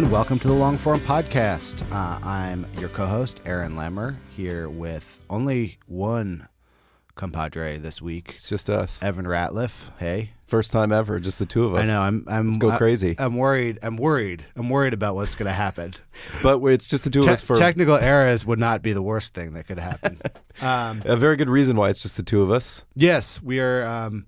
And welcome to the Long Form Podcast. Uh, I'm your co host, Aaron Lammer, here with only one compadre this week. It's just us. Evan Ratliff. Hey. First time ever, just the two of us. I know. I'm. I'm Let's go I- crazy. I'm worried. I'm worried. I'm worried about what's going to happen. but it's just the two of us for technical errors would not be the worst thing that could happen. um, a very good reason why it's just the two of us. yes, we are. Um,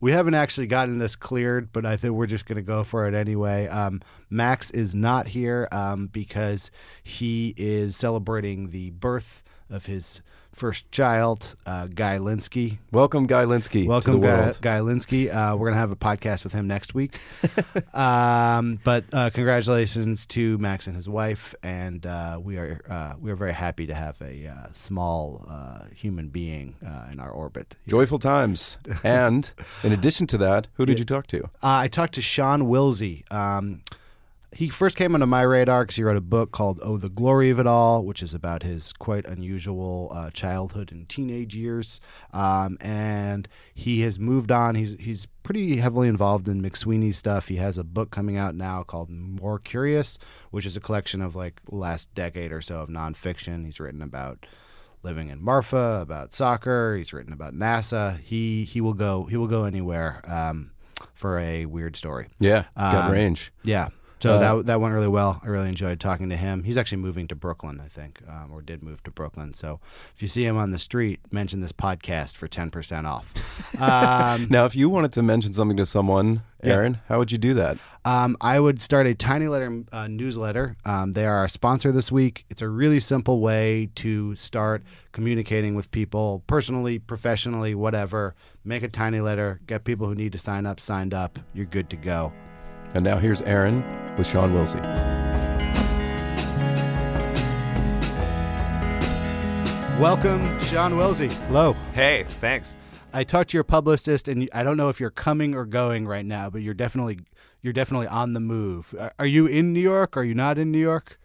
we haven't actually gotten this cleared, but I think we're just going to go for it anyway. Um, Max is not here um, because he is celebrating the birth of his first child, uh, Guy Linsky. Welcome, Guy Linsky. Welcome, to the Guy. Guy Linsky. Uh, we're gonna have a podcast with him next week. um, but uh, congratulations to Max and his wife, and uh, we are uh, we are very happy to have a uh, small uh, human being uh, in our orbit. Joyful times. And in addition to that, who did you talk to? Uh, I talked to Sean Wilsey. Um, he first came onto my radar because he wrote a book called "Oh, the Glory of It All," which is about his quite unusual uh, childhood and teenage years. Um, and he has moved on. He's he's pretty heavily involved in McSweeney stuff. He has a book coming out now called "More Curious," which is a collection of like last decade or so of nonfiction. He's written about living in Marfa, about soccer. He's written about NASA. He he will go he will go anywhere um, for a weird story. Yeah, he's got Um, range. Yeah. So Uh, that that went really well. I really enjoyed talking to him. He's actually moving to Brooklyn, I think, um, or did move to Brooklyn. So if you see him on the street, mention this podcast for ten percent off. Um, Now, if you wanted to mention something to someone, Yeah. Aaron, how would you do that? Um, I would start a Tiny Letter uh, newsletter. Um, they are our sponsor this week. It's a really simple way to start communicating with people personally, professionally, whatever. Make a tiny letter, get people who need to sign up signed up. You're good to go. And now here's Aaron with Sean Wilsey. Welcome, Sean Wilsey. Hello. Hey, thanks. I talked to your publicist, and I don't know if you're coming or going right now, but you're definitely you're definitely on the move. Are- Are you in New York? Are you not in New York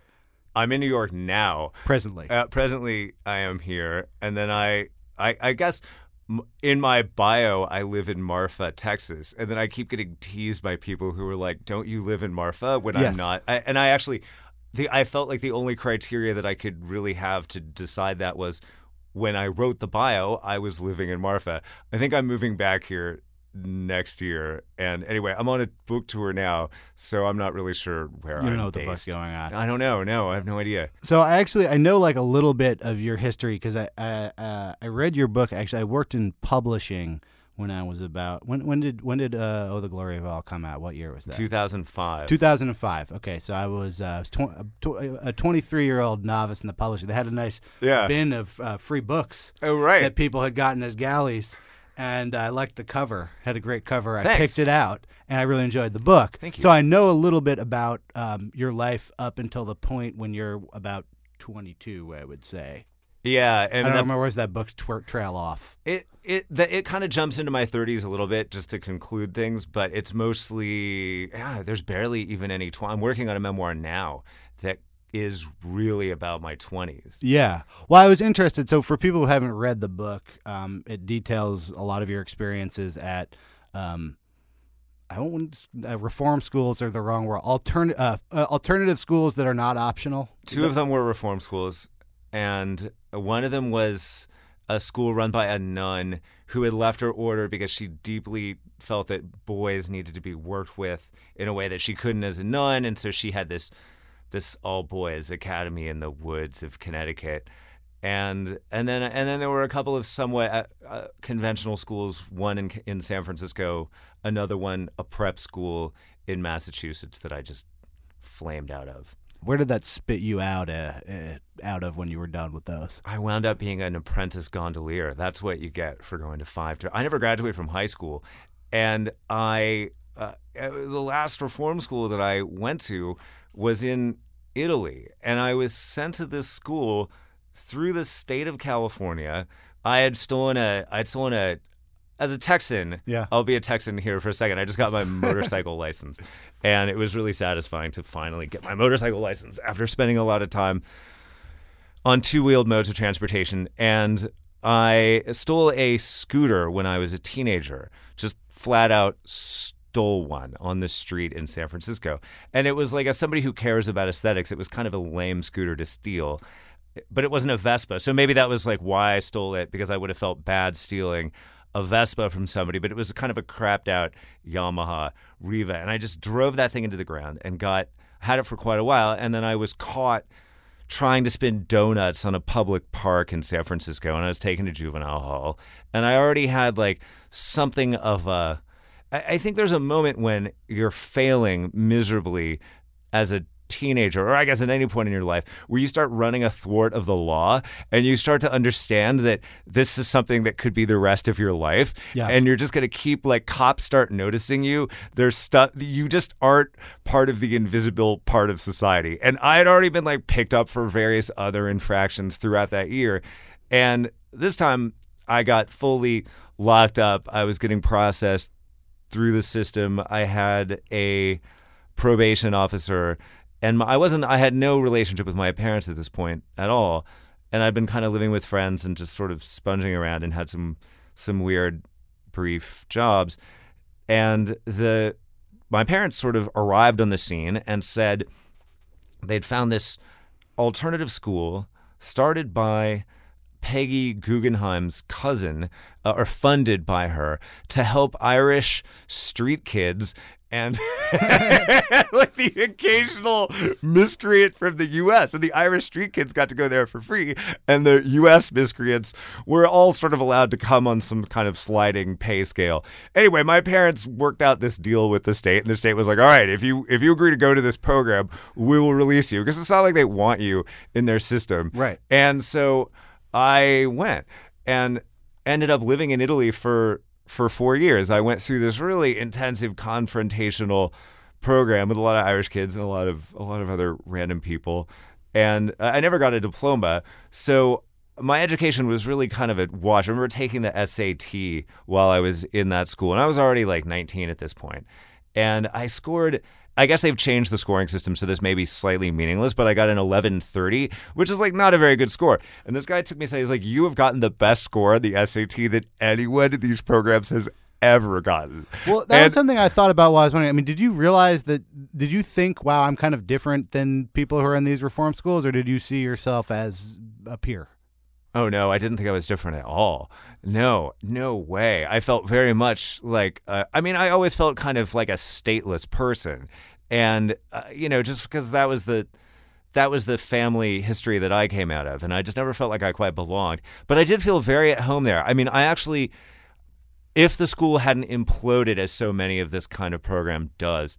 I'm in New York now. presently? Uh, presently, I am here, and then I, I, I guess, m- in my bio, I live in Marfa, Texas, and then I keep getting teased by people who are like, "Don't you live in Marfa?" When Yes. I'm not, I, and I actually, the I felt like the only criteria that I could really have to decide that was when I wrote the bio, I was living in Marfa. I think I'm moving back here next year, and anyway, I'm on a book tour now, so I'm not really sure where you I'm don't know what the based. fuck's going on. I don't know. No, I have no idea. So I actually I know like a little bit of your history because I I, uh, I read your book. Actually, I worked in publishing when I was about when when did when did uh, Oh the Glory of All come out? What year was that? 2005. 2005. Okay, so I was, uh, was tw- a 23 year old novice in the publishing. They had a nice Yeah. bin of uh, free books Oh, right. that people had gotten as galleys, and I liked the cover. Had a great cover. I picked it out, and I really enjoyed the book. Thank you. So I know a little bit about um, your life up until the point when you're about 22. I would say. yeah, I and don't that- remember where's that book twer- trail off. it it the, it kind of jumps into my 30s a little bit just to conclude things, but it's mostly yeah. There's barely even any. Tw- I'm working on a memoir now that is really about my 20s. Yeah. Well, I was interested. So, for people who haven't read the book, um, it details a lot of your experiences at um, I won't uh, reform schools are the wrong word. Altern- uh, uh, alternative schools that are not optional. Two of them were reform schools, and one of them was a school run by a nun who had left her order because she deeply felt that boys needed to be worked with in a way that she couldn't as a nun, and so she had this this all boys academy in the woods of Connecticut. And and then and then there were a couple of somewhat uh, uh, conventional schools. One in in San Francisco, another one a prep school in Massachusetts that I just flamed out of. Where did that spit you out uh, uh, out of when you were done with those? I wound up being an apprentice gondolier. That's what you get for going to five. I never graduated from high school, and I uh, uh, the last reform school that I went to was in Italy, and I was sent to this school through the state of California. I had stolen a I had stolen a as a Texan, Yeah. I'll be a Texan here for a second. I just got my motorcycle license, and it was really satisfying to finally get my motorcycle license after spending a lot of time on two-wheeled modes of transportation. And I stole a scooter when I was a teenager, just flat out stole one on the street in San Francisco. And it was like, as somebody who cares about aesthetics, it was kind of a lame scooter to steal. But it wasn't a Vespa. So maybe that was like why I stole it because I would have felt bad stealing a Vespa from somebody, but it was kind of a crapped out Yamaha Riva. And I just drove that thing into the ground and got had it for quite a while. And then I was caught trying to spin donuts on a public park in San Francisco and I was taken to juvenile hall. And I already had like something of a I I think there's a moment when you're failing miserably as a teenager, or I guess at any point in your life, where you start running athwart of the law and you start to understand that this is something that could be the rest of your life. Yeah. And you're just going to keep, like, cops start noticing you. There's stuff, you just aren't part of the invisible part of society. And I had already been, like, picked up for various other infractions throughout that year. And this time I got fully locked up. I was getting processed through the system. I had a probation officer, and my, I wasn't. I had no relationship with my parents at this point at all, and I'd been kind of living with friends and just sort of sponging around and had some some weird brief jobs, and the my parents sort of arrived on the scene and said they'd found this alternative school started by Peggy Guggenheim's cousin, uh, or funded by her, to help Irish street kids and like the occasional miscreant from the U.S. And the Irish street kids got to go there for free, and the U.S. miscreants were all sort of allowed to come on some kind of sliding pay scale. Anyway, my parents worked out this deal with the state, and the state was like, "All right, if you if you agree to go to this program, we will release you," because it's not like they want you in their system, Right. and so I went and ended up living in Italy for for four years. I went through this really intensive confrontational program with a lot of Irish kids and a lot of a lot of other random people, and I never got a diploma. So my education was really kind of a wash. I remember taking the SAT while I was in that school, and I was already like 19 at this point, and I scored. I guess they've changed the scoring system, so this may be slightly meaningless, but I got an 1130, which is like not a very good score. And this guy took me aside. He's like, You have gotten the best score on the SAT that anyone in these programs has ever gotten. Well, that And- was something I thought about while I was wondering. I mean, did you realize that? Did you think, "Wow, I'm kind of different than people who are in these reform schools," or did you see yourself as a peer? Oh no, I didn't think I was different at all. No, no way. I felt very much like uh, I mean, I always felt kind of like a stateless person, and uh, you know, just because that was the that was the family history that I came out of, and I just never felt like I quite belonged. But I did feel very at home there. I mean, I actually, if the school hadn't imploded as so many of this kind of program does,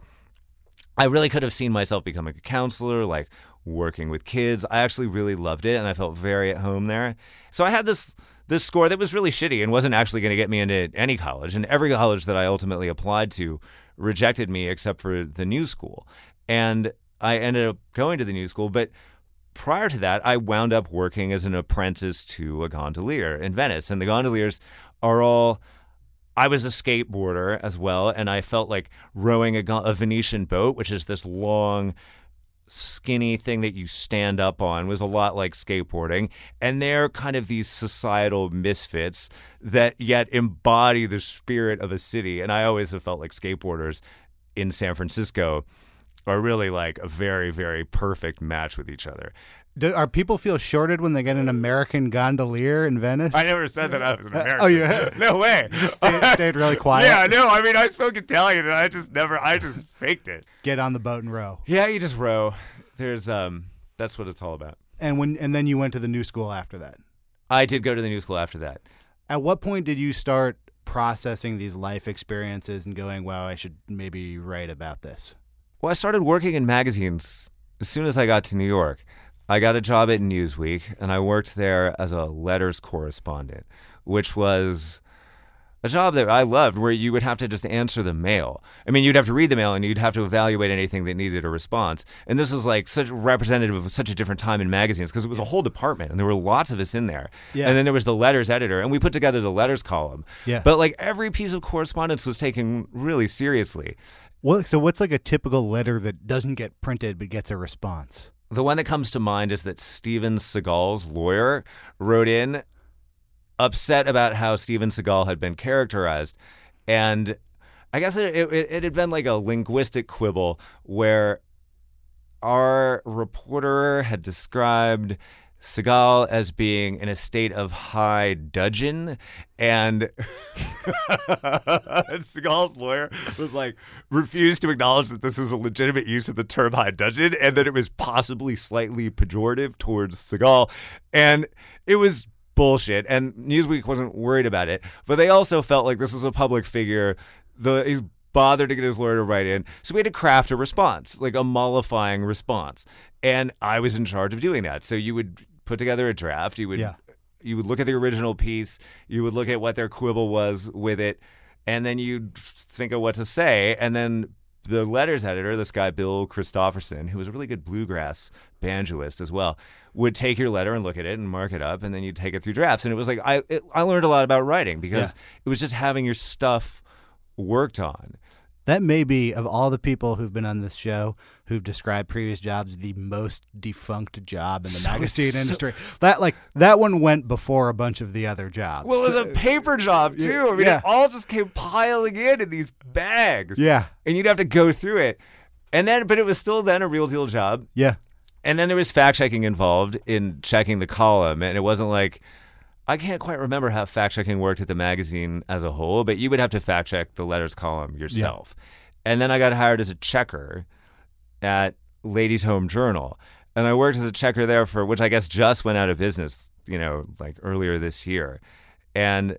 I really could have seen myself becoming a counselor, like working with kids. I actually really loved it and I felt very at home there. So I had this this score that was really shitty and wasn't actually going to get me into any college. And every college that I ultimately applied to rejected me except for the new school. And I ended up going to the new school, but prior to that, I wound up working as an apprentice to a gondolier in Venice. And the gondoliers are all I was a skateboarder as well, and I felt like rowing a, a Venetian boat, which is this long, skinny thing that you stand up on was a lot like skateboarding. And they're kind of these societal misfits that yet embody the spirit of a city. And i always have felt like skateboarders in san francisco are really like a very very perfect match with each other Do, are people feel shorted when they get an American gondolier in Venice? i never said that i was an american Oh, you have? no way stayed, stayed really quiet. yeah no i mean i spoke italian and i just never i just faked it Get on the boat and row. yeah you just row there's um that's what it's all about And when and then you went to the new school after that. i did go to the new school after that At what point did you start processing these life experiences and going, "Wow, I should maybe write about this"? Well, I started working in magazines as soon as I got to New York. I got a job at Newsweek, and I worked there as a letters correspondent, which was a job that I loved where you would have to just answer the mail. I mean, you'd have to read the mail and you'd have to evaluate anything that needed a response. And this was like such representative of such a different time in magazines because it was a whole department and there were lots of us in there. Yeah. And then there was the letters editor, and we put together the letters column. Yeah. But like every piece of correspondence was taken really seriously. What, so what's like a typical letter that doesn't get printed but gets a response? The one that comes to mind is that Steven Seagal's lawyer wrote in upset about how Steven Seagal had been characterized. And I guess it, it, it had been like a linguistic quibble where our reporter had described Seagal as being in a state of high dudgeon, and Seagal's lawyer was like refused to acknowledge that this was a legitimate use of the term high dudgeon, and that it was possibly slightly pejorative towards Seagal, and it was bullshit. And Newsweek wasn't worried about it, but they also felt like this was a public figure. The he's bothered to get his lawyer to write in. So we had to craft a response, like a mollifying response. And I was in charge of doing that. So you would put together a draft, you would Yeah. you would look at the original piece, you would look at what their quibble was with it, and then you'd think of what to say, and then the letters editor, this guy Bill Christofferson, who was a really good bluegrass banjoist as well, would take your letter and look at it and mark it up, and then you'd take it through drafts. And it was like I it, I learned a lot about writing because it was just having your stuff worked on. That may be of all the people who've been on this show who've described previous jobs the most defunct job in the So- magazine so- industry. That like that one went before a bunch of the other jobs. Well, it was a paper job too. I mean, Yeah. it all just came piling in in these bags. yeah, and you'd have to go through it. And then, but it was still then a real deal job. yeah, And then there was fact checking involved in checking the column. And it wasn't like, I can't quite remember how fact checking worked at the magazine as a whole, but you would have to fact check the letters column yourself. And then I got hired as a checker at Ladies Home Journal. And I worked as a checker there for, which I guess just went out of business, you know, like earlier this year. And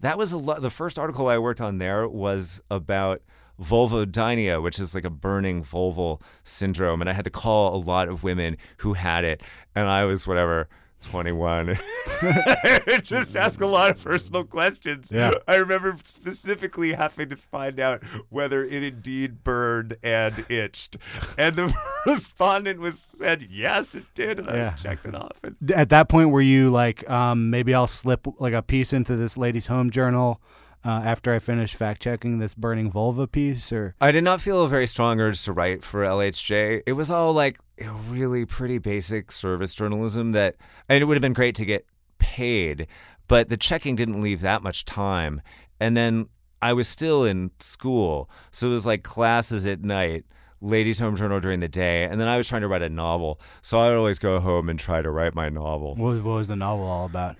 that was a lot. The first article I worked on there was about vulvodynia, which is like a burning vulval syndrome. And I had to call a lot of women who had it. And I was whatever, 21. Just ask a lot of personal questions. Yeah. I remember specifically having to find out whether it indeed burned and itched. And the respondent was said, yes, it did. And Yeah. I checked it off. And At that point, were you like, um, maybe I'll slip like a piece into this lady's home journal uh, after I finish fact checking this burning vulva piece, or I did not feel a very strong urge to write for LHJ. It was all like really pretty basic service journalism that, and it would have been great to get paid, but the checking didn't leave that much time. And then I was still in school, so it was like classes at night. Ladies' Home Journal during the day, and then I was trying to write a novel, so I would always go home and try to write my novel. what, was- what was the novel all about?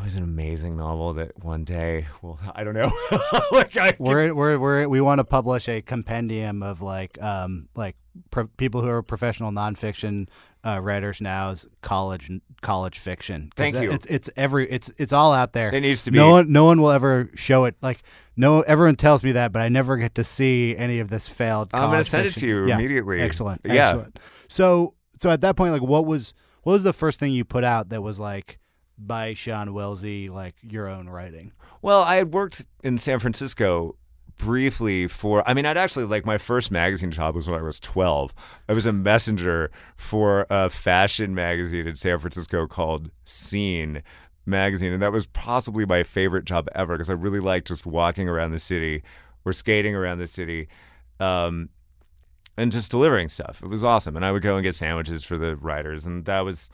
It was an amazing novel that one day, well, I don't know, like I We're we're, we're we want to publish a compendium of like um like pro- people who are professional nonfiction uh, writers now's college college fiction Thank that- you. It's it's every it's it's all out there. It needs to be. No one no one will ever show it. Like no everyone tells me that, but I never get to see any of this failed. I'm gonna send it to you Yeah. immediately. Excellent. Yeah. Excellent. So so at that point, like what was what was the first thing you put out that was like by Sean Wilsey, like your own writing? Well, I had worked in San Francisco briefly for I mean I'd actually like my first magazine job was when I was 12. I was a messenger for a fashion magazine in San Francisco called Scene magazine and that was possibly my favorite job ever because I really liked just walking around the city or skating around the city. Um and just delivering stuff. It was awesome. And I would go and get sandwiches for the writers, and that was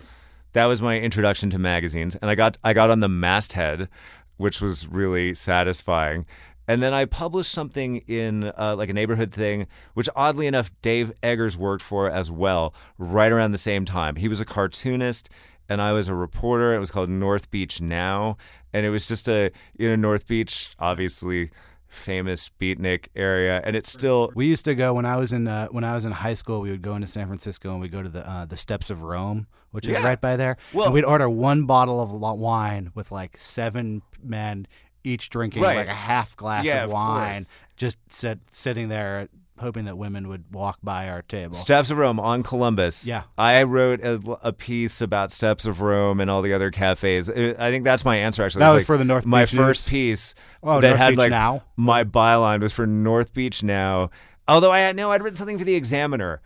that was my introduction to magazines. And I got I got on the masthead, which was really satisfying. And then I published something in uh, like a neighborhood thing, which oddly enough, Dave Eggers worked for as well, right around the same time. He was a cartoonist and I was a reporter. It was called North Beach Now. And it was just a, you know, North Beach, obviously famous beatnik area. And it's still, We used to go when I was in uh, when I was in high school. We would go into San Francisco and we would go to the uh, the Steps of Rome, which is right by there. Well- and we'd order one bottle of wine with like seven men each drinking Right. like a half glass Yeah, of of wine, course. just sit, sitting there hoping that women would walk by our table. Steps of Rome on Columbus. Yeah. I wrote a, a piece about Steps of Rome and all the other cafes. Uh, I think that's my answer, actually. That It's was like for the North My Beach first piece Oh, that North had Beach like Now? my byline was for North Beach Now. Although I had no, I'd written something for the Examiner,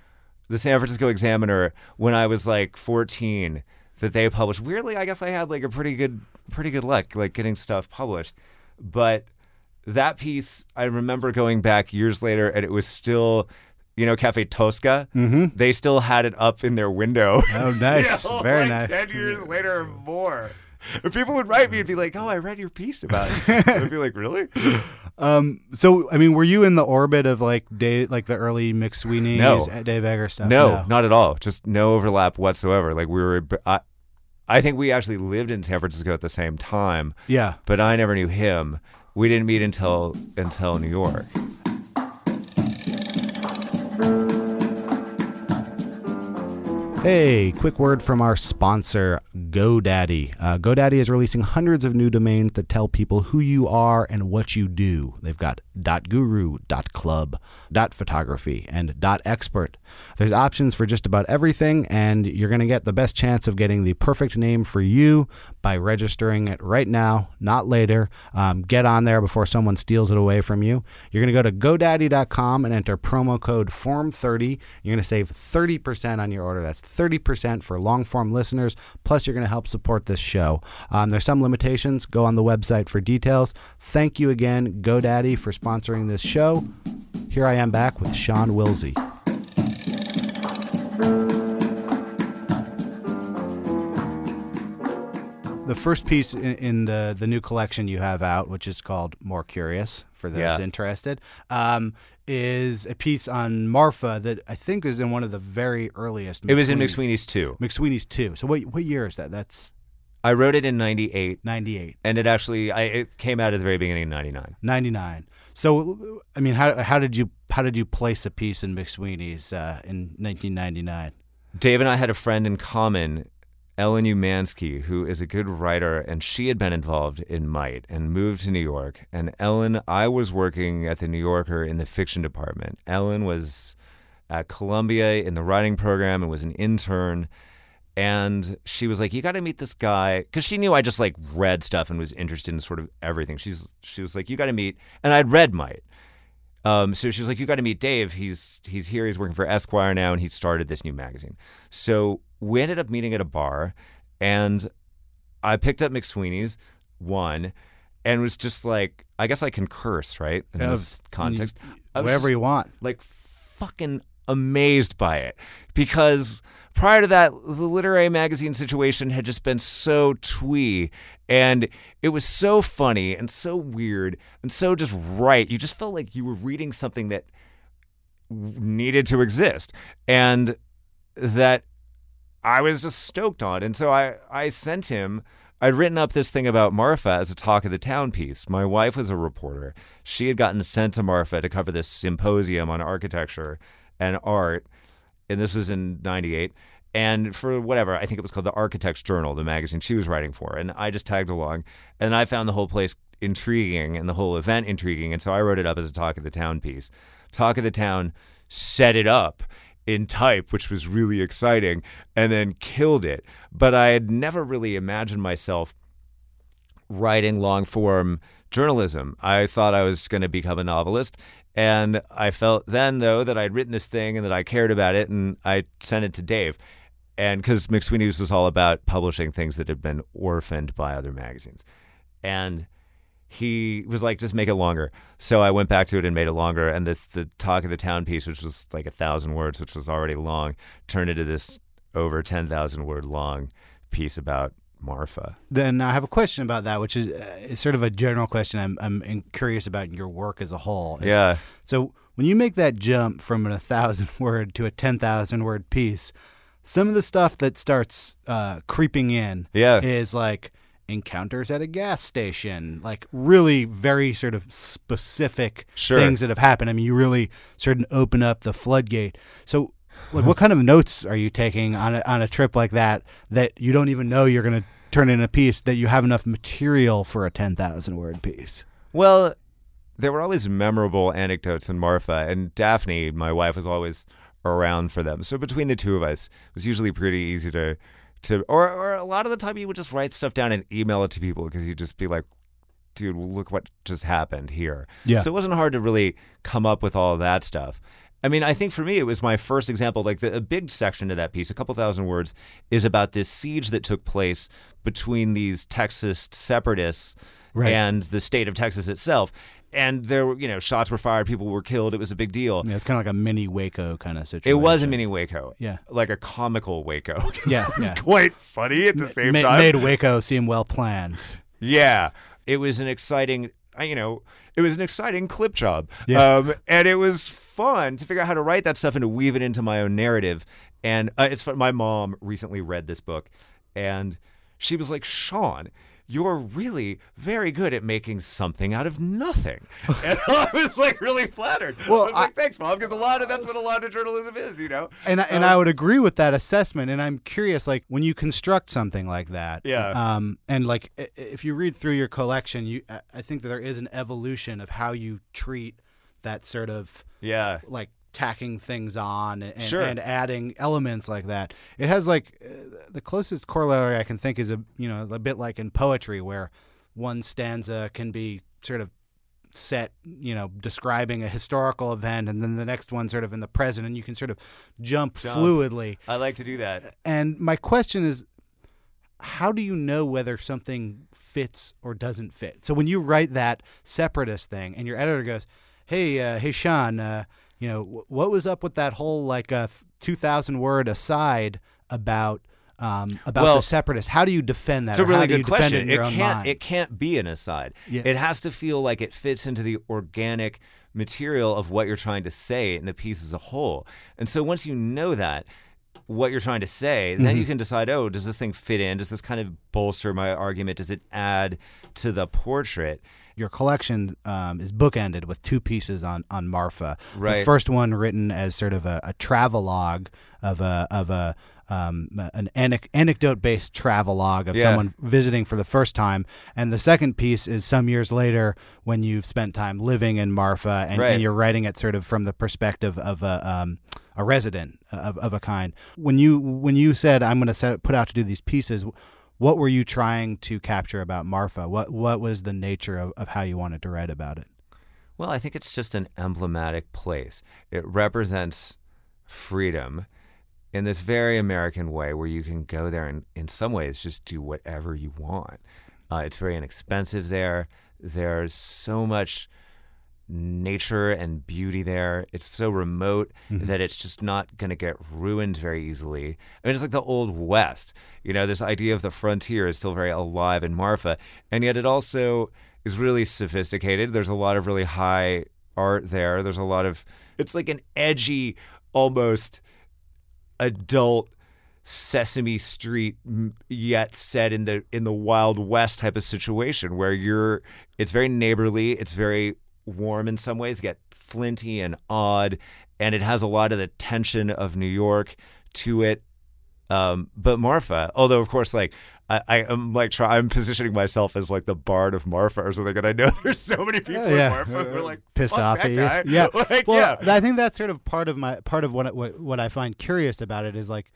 the San Francisco Examiner, when I was like 14 that they published. Weirdly, I guess I had like a pretty good, pretty good luck, like getting stuff published. But that piece, I remember going back years later, and it was still, you know, Cafe Tosca. Mm-hmm. They still had it up in their window. Oh, nice, You know, very like nice. Ten years later or more. And people would write me and be like, "Oh, I read your piece about it." I'd be like, "Really?" Um, so I mean, were you in the orbit of like Dave, like the early McSweeney's, No. Dave Egger stuff? No, not at all. Just no overlap whatsoever. Like we were, I, I think we actually lived in San Francisco at the same time, Yeah. but I never knew him. We didn't meet until until New York. Hey, quick word from our sponsor, GoDaddy. Uh, GoDaddy is releasing hundreds of new domains that tell people who you are and what you do. They've got .guru, .club, .photography, and .expert. There's options for just about everything, and you're going to get the best chance of getting the perfect name for you by registering it right now, not later. Um, get on there before someone steals it away from you. You're going to go to GoDaddy.com and enter promo code FORM30. You're going to save 30% on your order. That's 30% for long form listeners. Plus, you're going to help support this show. Um, there's some limitations. Go on the website for details. Thank you again, GoDaddy, for sponsoring this show. Here I am back with Sean Wilsey. The first piece in, in the the new collection you have out, which is called "More Curious" for those Yeah. interested, um, is a piece on Marfa that I think is in one of the very earliest. It was in McSweeney's. McSweeney's too. McSweeney's too. So what what year is that? That's I wrote it in '98, ninety eight. and it actually I, it came out at the very beginning of '99. 99. So, I mean, how, how did you how did you place a piece in McSweeney's uh, in 1999? Dave and I had a friend in common, Ellen Umansky, who is a good writer, and she had been involved in Might and moved to New York. And Ellen, I was working at the New Yorker in the fiction department. Ellen was at Columbia in the writing program and was an intern. And she was like, "You got to meet this guy," because she knew I just like read stuff and was interested in sort of everything. She's she was like, "You got to meet," and I'd read Might. Um, so she was like, "You got to meet Dave. He's he's here. He's working for Esquire now, and he started this new magazine." So we ended up meeting at a bar, and I picked up McSweeney's one, and was just like, I guess I can curse, right? In this context, was Whatever just, you want. like fucking amazed by it because prior to that the literary magazine situation had just been so twee and it was so funny and so weird and so just right you just felt like you were reading something that needed to exist and that I was just stoked on and so I I sent him I'd written up this thing about Marfa as a talk of the town piece. My wife was a reporter. She had gotten sent to Marfa to cover this symposium on architecture and art, and this was in '98. And for whatever, I think it was called the Architects Journal, the magazine she was writing for. And I just tagged along, and I found the whole place intriguing and the whole event intriguing. And so I wrote it up as a talk of the town piece. Talk of the town set it up in type, which was really exciting, and then killed it. But I had never really imagined myself writing long form journalism. I thought I was going to become a novelist. And I felt then, though, that I'd written this thing and that I cared about it, and I sent it to Dave. And because McSweeney's was all about publishing things that had been orphaned by other magazines. And he was like, just make it longer. So I went back to it and made it longer. And the the talk of the town piece, which was like a thousand words, which was already long, turned into this over ten thousand word long piece about Marfa. Then I have a question about that, which is, uh, sort of a general question. I'm I'm curious about your work as a whole. Yeah. So when you make that jump from a thousand word to a ten thousand word piece, some of the stuff that starts uh, creeping in Yeah. is like encounters at a gas station, like really very sort of specific Sure. things that have happened. I mean, you really sort of open up the floodgate. So, like, what kind of notes are you taking on a, on a trip like that that you don't even know you're going to turn in a piece that you have enough material for a ten thousand word piece? Well, there were always memorable anecdotes in Marfa, and Daphne, my wife, was always around for them. So between the two of us, it was usually pretty easy to, to or, or a lot of the time you would just write stuff down and email it to people because you'd just be like, dude, look what just happened here. Yeah. So it wasn't hard to really come up with all of that stuff. I mean, I think for me, it was my first example. Like the, a big section of that piece, a couple thousand words, is about this siege that took place between these Texas separatists Right. and the state of Texas itself. And there were, you know, shots were fired, people were killed. It was a big deal. Yeah, it's kind of like a mini Waco kind of situation. It was a mini Waco. Yeah. Like a comical Waco. Yeah, It was yeah. quite funny at the same Ma- time. made Waco seem well planned. Yeah, it was an exciting, you know, it was an exciting clip job. Yeah. Um, and it was fun to figure out how to write that stuff and to weave it into my own narrative. And uh, it's fun. My mom recently read this book, and she was like, "Sean." You're really very good at making something out of nothing, and I was like really flattered. Well, I was like, "Thanks, mom," because a lot of that's what a lot of journalism is, you know. And I, and I would agree with that assessment. And I'm curious, like when you construct something like that, Yeah. Um, and like i- if you read through your collection, you I- I think that there is an evolution of how you treat that sort of Yeah, like tacking things on and, Sure. and adding elements like that. It has like uh, the closest corollary I can think is a you know a bit like in poetry where one stanza can be sort of set you know describing a historical event and then the next one sort of in the present and you can sort of jump, Jump. fluidly I like to do that. and my question is how do you know whether something fits or doesn't fit so when you write that separatist thing and your editor goes hey uh, hey sean uh, you know wh- what was up with that whole like uh, 2000 word aside about um, about Well, the separatists how do you defend that It's a really good question. it own can't mind? it can't be an aside. Yeah. It has to feel like it fits into the organic material of what you're trying to say in the piece as a whole. And so once you know that what you're trying to say, then Mm-hmm. you can decide, oh, does this thing fit in? Does this kind of bolster my argument? Does it add to the portrait? Your collection um, is bookended with two pieces on on Marfa. The first one written as sort of a, a travelogue of a of a um, an anecdote based travelogue of Yeah. someone visiting for the first time, and the second piece is some years later when you've spent time living in Marfa and, Right. and you're writing it sort of from the perspective of a um, a resident of, of a kind. When you when you said I'm going to set put out to do these pieces, what were you trying to capture about Marfa? What what was the nature of, of how you wanted to write about it? Well, I think it's just an emblematic place. It represents freedom in this very American way where you can go there and, in some ways, just do whatever you want. Uh, it's very inexpensive there. There's so much nature and beauty there. It's so remote mm-hmm. that it's just not going to get ruined very easily. I mean, it's like the old West. You know, this idea of the frontier is still very alive in Marfa, and yet it also is really sophisticated. There's a lot of really high art there. There's a lot of it's like an edgy, almost adult Sesame Street, yet set in the in the Wild West type of situation where you're. It's very neighborly. It's very warm in some ways, get flinty and odd, and it has a lot of the tension of New York to it. Um, but Marfa, although of course, like I, I am like try, I'm positioning myself as like the bard of Marfa or something, and I know there's so many people in Marfa who are like pissed "Fuck off at you. Yeah, Like, well, yeah. I think that's sort of part of my part of what, what what I find curious about it is like,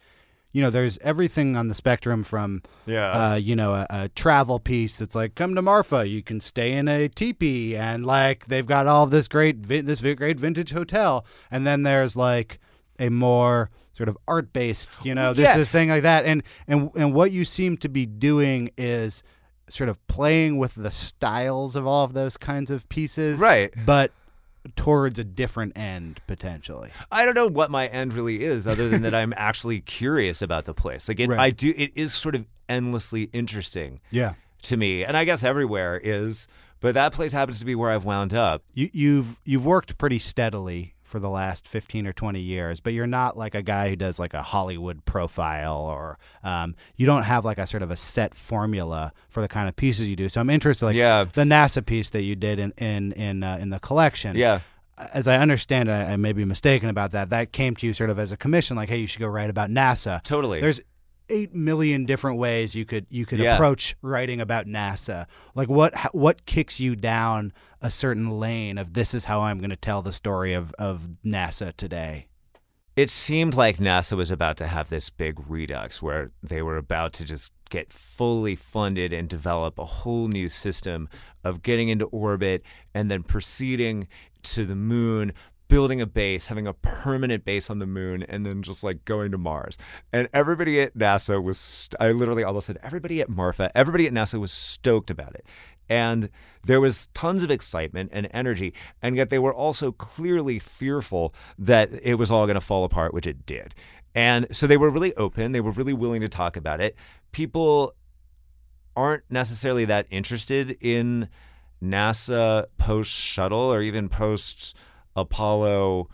you know, there's everything on the spectrum from, Yeah. uh, you know, a, a travel piece that's like, come to Marfa, you can stay in a teepee, and like they've got all this great vi- this great vintage hotel, and then there's like a more sort of art based, you know, this Yeah. this thing like that, and and and what you seem to be doing is sort of playing with the styles of all of those kinds of pieces, Right. But towards a different end potentially. I don't know what my end really is, other than that I'm actually curious about the place. Like it, Right. I do. It is sort of endlessly interesting Yeah. to me, and I guess everywhere is. But that place happens to be where I've wound up. You, you've you've worked pretty steadily for the last fifteen or twenty years, but you're not like a guy who does like a Hollywood profile, or um, you don't have like a sort of a set formula for the kind of pieces you do. So I'm interested, like Yeah. the NASA piece that you did in in in uh, in the collection. Yeah. As I understand it, I, I may be mistaken about that. That came to you sort of as a commission, like, hey, you should go write about NASA. Totally. There's eight million different ways you could you could Yeah. approach writing about NASA. Like what what kicks you down a certain lane of this is how I'm going to tell the story of of NASA today. it seemed like NASA was about to have this big redux where they were about to just get fully funded and develop a whole new system of getting into orbit and then proceeding to the moon, building a base, having a permanent base on the moon, and then just like going to Mars. And everybody at NASA was, st- I literally almost said, everybody at Marfa, everybody at NASA was stoked about it. And there was tons of excitement and energy, and yet they were also clearly fearful that it was all going to fall apart, which it did. And so they were really open. They were really willing to talk about it. People aren't necessarily that interested in NASA post shuttle or even post Apollo,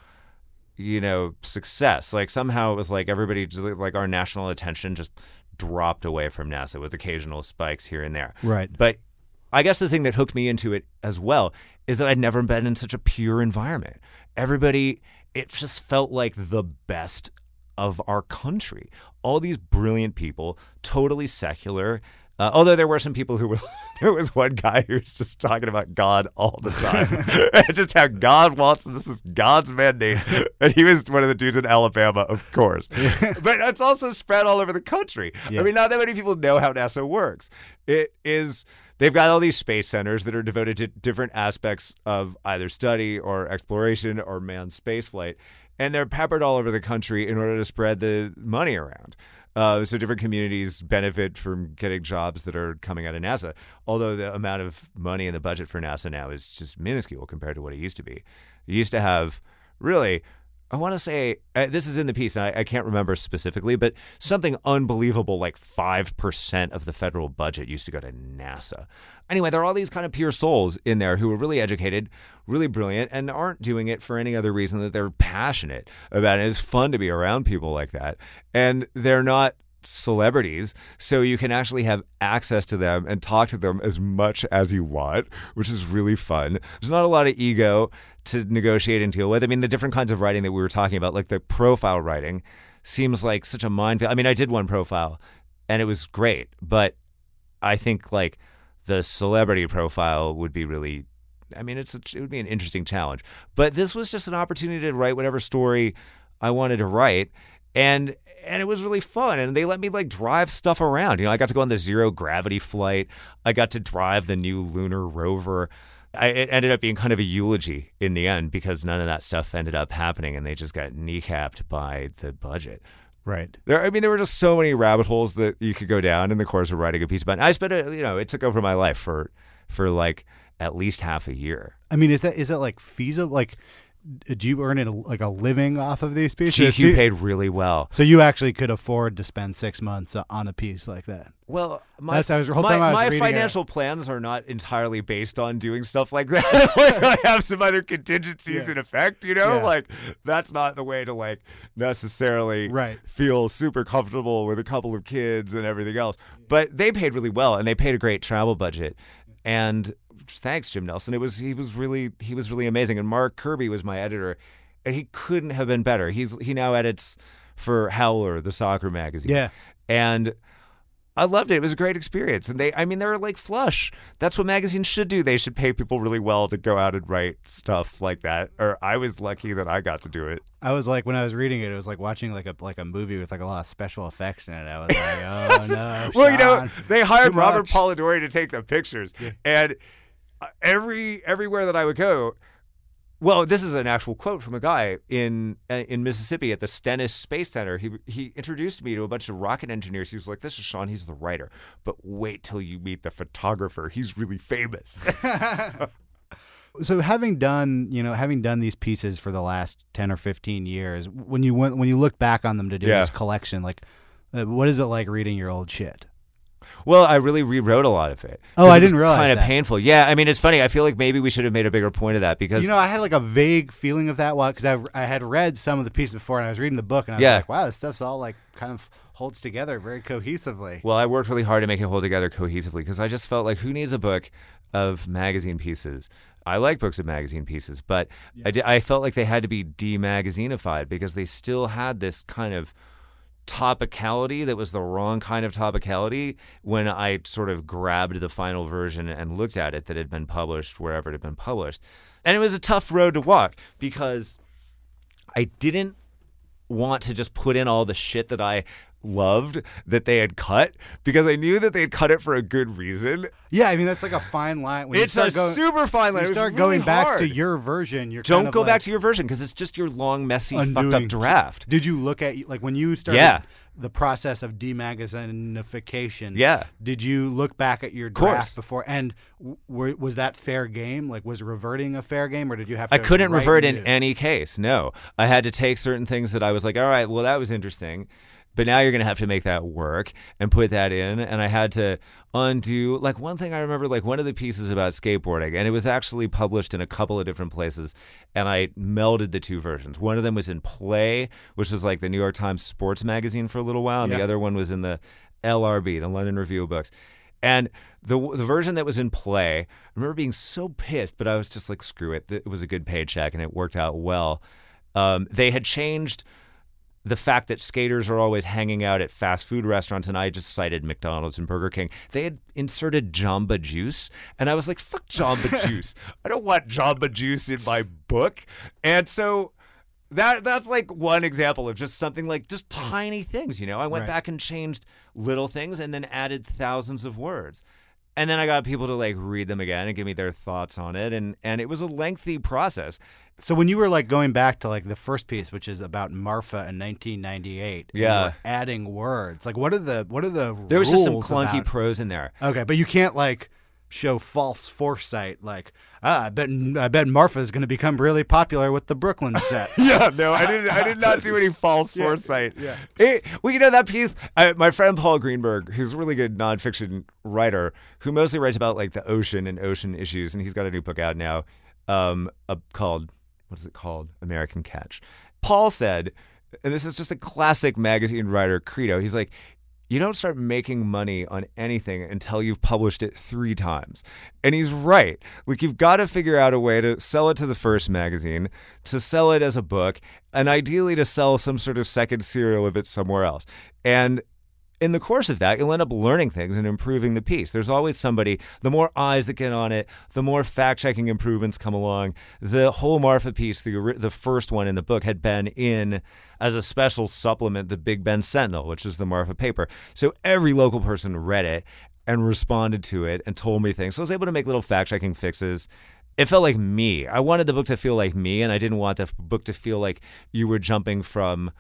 you know, success. Like somehow it was like everybody, just like our national attention just dropped away from NASA with occasional spikes here and there. Right. But I guess the thing that hooked me into it as well is that I'd never been in such a pure environment. Everybody, it just felt like the best of our country. All these brilliant people, totally secular. Uh, although there were some people who were, there was one guy who was just talking about God all the time, just how God wants this is God's mandate, and he was one of the dudes in Alabama, of course. but it's also spread all over the country. Yeah. I mean, not that many people know how NASA works. It is they've got all these space centers that are devoted to different aspects of either study or exploration or manned spaceflight, and they're peppered all over the country in order to spread the money around. Uh, so different communities benefit from getting jobs that are coming out of NASA. Although the amount of money in the budget for NASA now is just minuscule compared to what it used to be. It used to have really I want to say uh, this is in the piece, and I, I can't remember specifically, but something unbelievable like 5% of the federal budget used to go to NASA. Anyway, there are all these kind of pure souls in there who are really educated, really brilliant, and aren't doing it for any other reason that they're passionate about it. It's fun to be around people like that. And they're not celebrities, so you can actually have access to them and talk to them as much as you want, which is really fun. There's not a lot of ego to negotiate and deal with. I mean, the different kinds of writing that we were talking about, like the profile writing, seems like such a minefield. I mean, I did one profile and it was great, but I think like the celebrity profile would be really I mean, it's a, it would be an interesting challenge. But this was just an opportunity to write whatever story I wanted to write, and and it was really fun. And they let me like drive stuff around. You know, I got to go on the zero gravity flight. I got to drive the new lunar rover. I, it ended up being kind of a eulogy in the end because none of that stuff ended up happening, and they just got kneecapped by the budget. Right. There, I mean, there were just so many rabbit holes that you could go down in the course of writing a piece about. it. I spent, a, you know, it took over my life for for like at least half a year. I mean, is that is that like feasible? Like, do you earn it like a living off of these pieces? GQ paid really well. So you actually could afford to spend six months uh, on a piece like that. Well, my, That's- I was- whole my, time I was my reading it- financial plans are not entirely based on doing stuff like that. Where I have some other contingencies Yeah. in effect, you know? Yeah. Like, that's not the way to, like, necessarily Right. feel super comfortable with a couple of kids and everything else. But they paid really well, and they paid a great travel budget. And thanks, Jim Nelson. It was he was really he was really amazing. And Mark Kirby was my editor, and he couldn't have been better. He's he now edits for Howler, the soccer magazine. Yeah. and I loved it. It was a great experience. And they, I mean, they're like flush. That's what magazines should do. They should pay people really well to go out and write stuff like that. Or I was lucky that I got to do it. I was like when I was reading it, it was like watching like a like a movie with like a lot of special effects in it. I was like, oh no. well, you know, they hired Robert much. Polidori to take the pictures, and uh, every everywhere that I would go, Well, this is an actual quote from a guy in uh, in Mississippi at the Stennis Space Center. He he introduced me to a bunch of rocket engineers. He was like, "This is Sean. He's the writer, but wait till you meet the photographer. He's really famous." So having done, you know, having done these pieces for the last 10 or 15 years, when you went when you look back on them to do Yeah. this collection, like uh, what is it like reading your old shit? Well, I really rewrote a lot of it. Oh, I it didn't realize Kind of that. painful. Yeah, I mean, it's funny. I feel like maybe we should have made a bigger point of that because You know, I had like a vague feeling of that while because I I had read some of the pieces before and I was reading the book and I was Yeah. like, wow, this stuff's all like kind of holds together very cohesively. Well, I worked really hard to make it hold together cohesively because I just felt like who needs a book of magazine pieces? I like books of magazine pieces, but I, di- I felt like they had to be demagazinified because they still had this kind of topicality that was the wrong kind of topicality when I sort of grabbed the final version and looked at it that had been published wherever it had been published. And it was a tough road to walk because I didn't want to just put in all the shit that I loved that they had cut because I knew that they had cut it for a good reason. Yeah, I mean that's like a fine line. When It's you a going, super fine line. You start really going back to your version. You're Don't kind of go back to your version because it's just your long, messy, fucked up draft. Did you look at like when you started Yeah. the process of demagazinification? Yeah. Did you look back at your course. draft before and w- was that fair game? Like was reverting a fair game or did you have to I couldn't revert in any case. No, I had to take certain things that I was like, all right, well, that was interesting. But now you're going to have to make that work and put that in. And I had to undo, like, one thing I remember, like, one of the pieces about skateboarding, and it was actually published in a couple of different places. And I melded the two versions. One of them was in Play, which was like the New York Times sports magazine for a little while. And the other one was in the LRB, the London Review of Books. And the the version that was in play, I remember being so pissed, but I was just like, screw it. It was a good paycheck and it worked out well. Um, they had changed the fact that skaters are always hanging out at fast food restaurants, and I just cited McDonald's and Burger King. They had inserted Jamba Juice, and I was like, fuck Jamba Juice. I don't want Jamba Juice in my book. And so that that's like one example of just something like just hmm. tiny things, you know. I went Right. back and changed little things and then added thousands of words. And then I got people to like read them again and give me their thoughts on it and and it was a lengthy process. So when you were like going back to like the first piece, which is about Marfa in 1998, and you Yeah. adding words. Like what are the what are the There was just some clunky about- prose in there. Okay, but you can't like show false foresight. Like ah, I bet I bet Marfa is going to become really popular with the Brooklyn set. yeah, no, I didn't. I did not do any false foresight. yeah. It- well, you know that piece. I, my friend Paul Greenberg, who's a really good nonfiction writer, who mostly writes about like the ocean and ocean issues, and he's got a new book out now, um, uh, called what is it called? American Catch. Paul said, and this is just a classic magazine writer credo. He's like. You don't start making money on anything until you've published it three times. And he's right. Like, you've got to figure out a way to sell it to the first magazine, to sell it as a book, and ideally to sell some sort of second serial of it somewhere else. And in the course of that, you'll end up learning things and improving the piece. There's always somebody, the more eyes that get on it, the more fact checking improvements come along. The whole Marfa piece, the, the first one in the book, had been in as a special supplement, the Big Bend Sentinel, which is the Marfa paper. So every local person read it and responded to it and told me things. So I was able to make little fact checking fixes. It felt like me. I wanted the book to feel like me, and I didn't want the book to feel like you were jumping from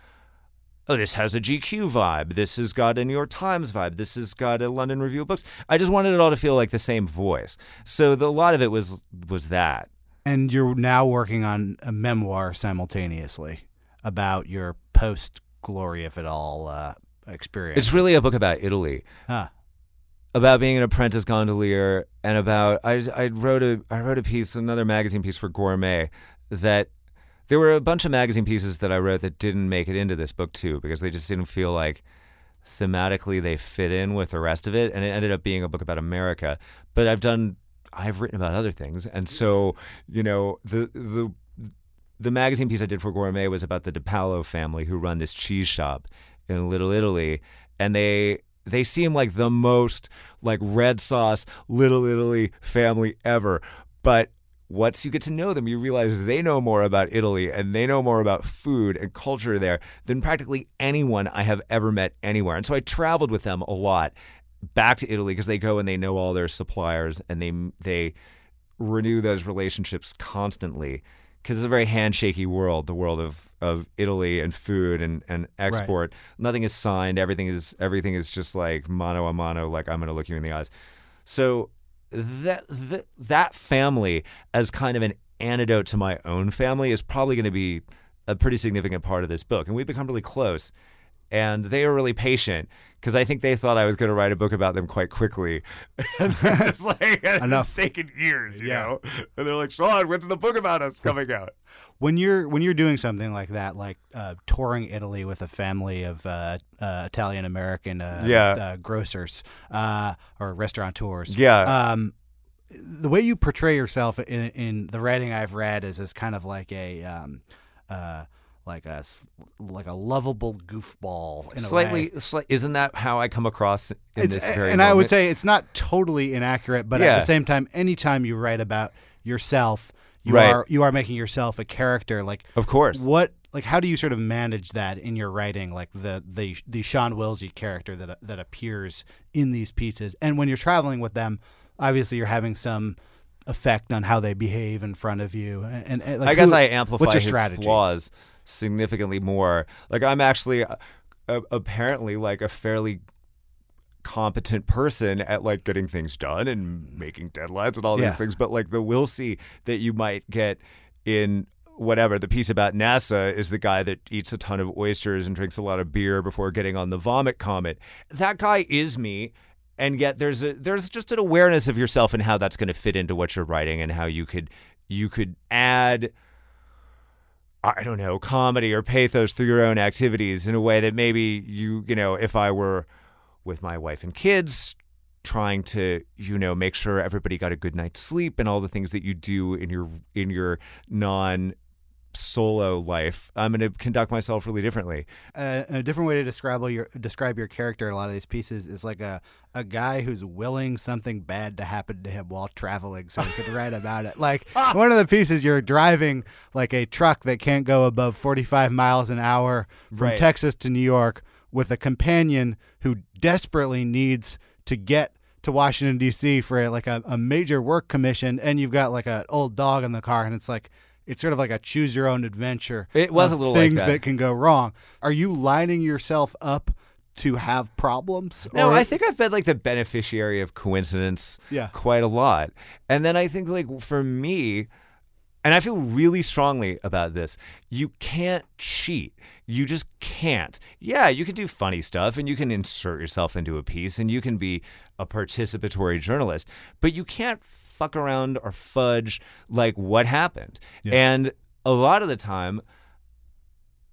oh, this has a GQ vibe. This has got a New York Times vibe. This has got a London Review of Books. I just wanted it all to feel like the same voice. So the, a lot of it was was that. and you're now working on a memoir simultaneously about your post glory if at all uh, experience. It's really a book about Italy, Huh. about being an apprentice gondolier, and about I I wrote a I wrote a piece, another magazine piece for Gourmet that. There were a bunch of magazine pieces that I wrote that didn't make it into this book too because they just didn't feel like thematically they fit in with the rest of it and it ended up being a book about America. But I've done I've written about other things. And so, you know, the the the magazine piece I did for Gourmet was about the DiPalo family who run this cheese shop in Little Italy and they they seem like the most like red sauce Little Italy family ever. But once you get to know them, you realize they know more about Italy and they know more about food and culture there than practically anyone I have ever met anywhere. And so I traveled with them a lot back to Italy because they go and they know all their suppliers and they they renew those relationships constantly because it's a very handshaky world, the world of of Italy and food and, and export. Nothing is signed. Everything is everything is just like mano a mano. Like I'm going to look you in the eyes. So that that that family as kind of an antidote to my own family is probably going to be a pretty significant part of this book, and we've become really close. And they are really patient because I think they thought I was going to write a book about them quite quickly. and just like, Enough. it's taken years, you Yeah. know? And they're like, Sean, when's the book about us coming out? when you're when you're doing something like that, like uh, touring Italy with a family of uh, uh, Italian American uh, Yeah. uh, grocers uh, or restaurateurs, Yeah. Um, the way you portray yourself in in the writing I've read is as kind of like a um, uh, like a like a lovable goofball in a way. Slightly, sli- isn't that how I come across in It's- this very and I would say it's not totally inaccurate, but Yeah. at the same time, anytime you write about yourself, you Right. are you are making yourself a character. Like Of course. what like how do you sort of manage that in your writing like the the the Sean Wilsey character that that appears in these pieces and when you're traveling with them obviously you're having some effect on how they behave in front of you and, and, and, like, I guess who- I amplify what's your his strategy flaws significantly more. Like I'm actually uh, apparently like a fairly competent person at like getting things done and making deadlines and all Yeah. these things, but like the Wilsey that you might get in whatever the piece about NASA is the guy that eats a ton of oysters and drinks a lot of beer before getting on the vomit comet. That guy is me. And yet there's a there's just an awareness of yourself and how that's going to fit into what you're writing and how you could you could add I don't know, comedy or pathos through your own activities in a way that maybe you, you know, if I were with my wife and kids trying to, you know, make sure everybody got a good night's sleep and all the things that you do in your in your non solo life, I'm going to conduct myself really differently. uh, a different way to describe your describe your character in a lot of these pieces is like a, a guy who's willing something bad to happen to him while traveling so he could write about it. Like one of the pieces you're driving like a truck that can't go above 45 miles an hour from Right. Texas to New York with a companion who desperately needs to get to Washington D.C. for like a, a major work commission and you've got like an old dog in the car and it's like it's sort of like a choose your own adventure. It was a little like things that. can go wrong. Are you lining yourself up to have problems? No, I think I've been like the beneficiary of coincidence Yeah. quite a lot. And then I think like for me, and I feel really strongly about this, you can't cheat. You just can't. Yeah, you can do funny stuff and you can insert yourself into a piece and you can be a participatory journalist, but you can't fuck around or fudge like what happened. And a lot of the time,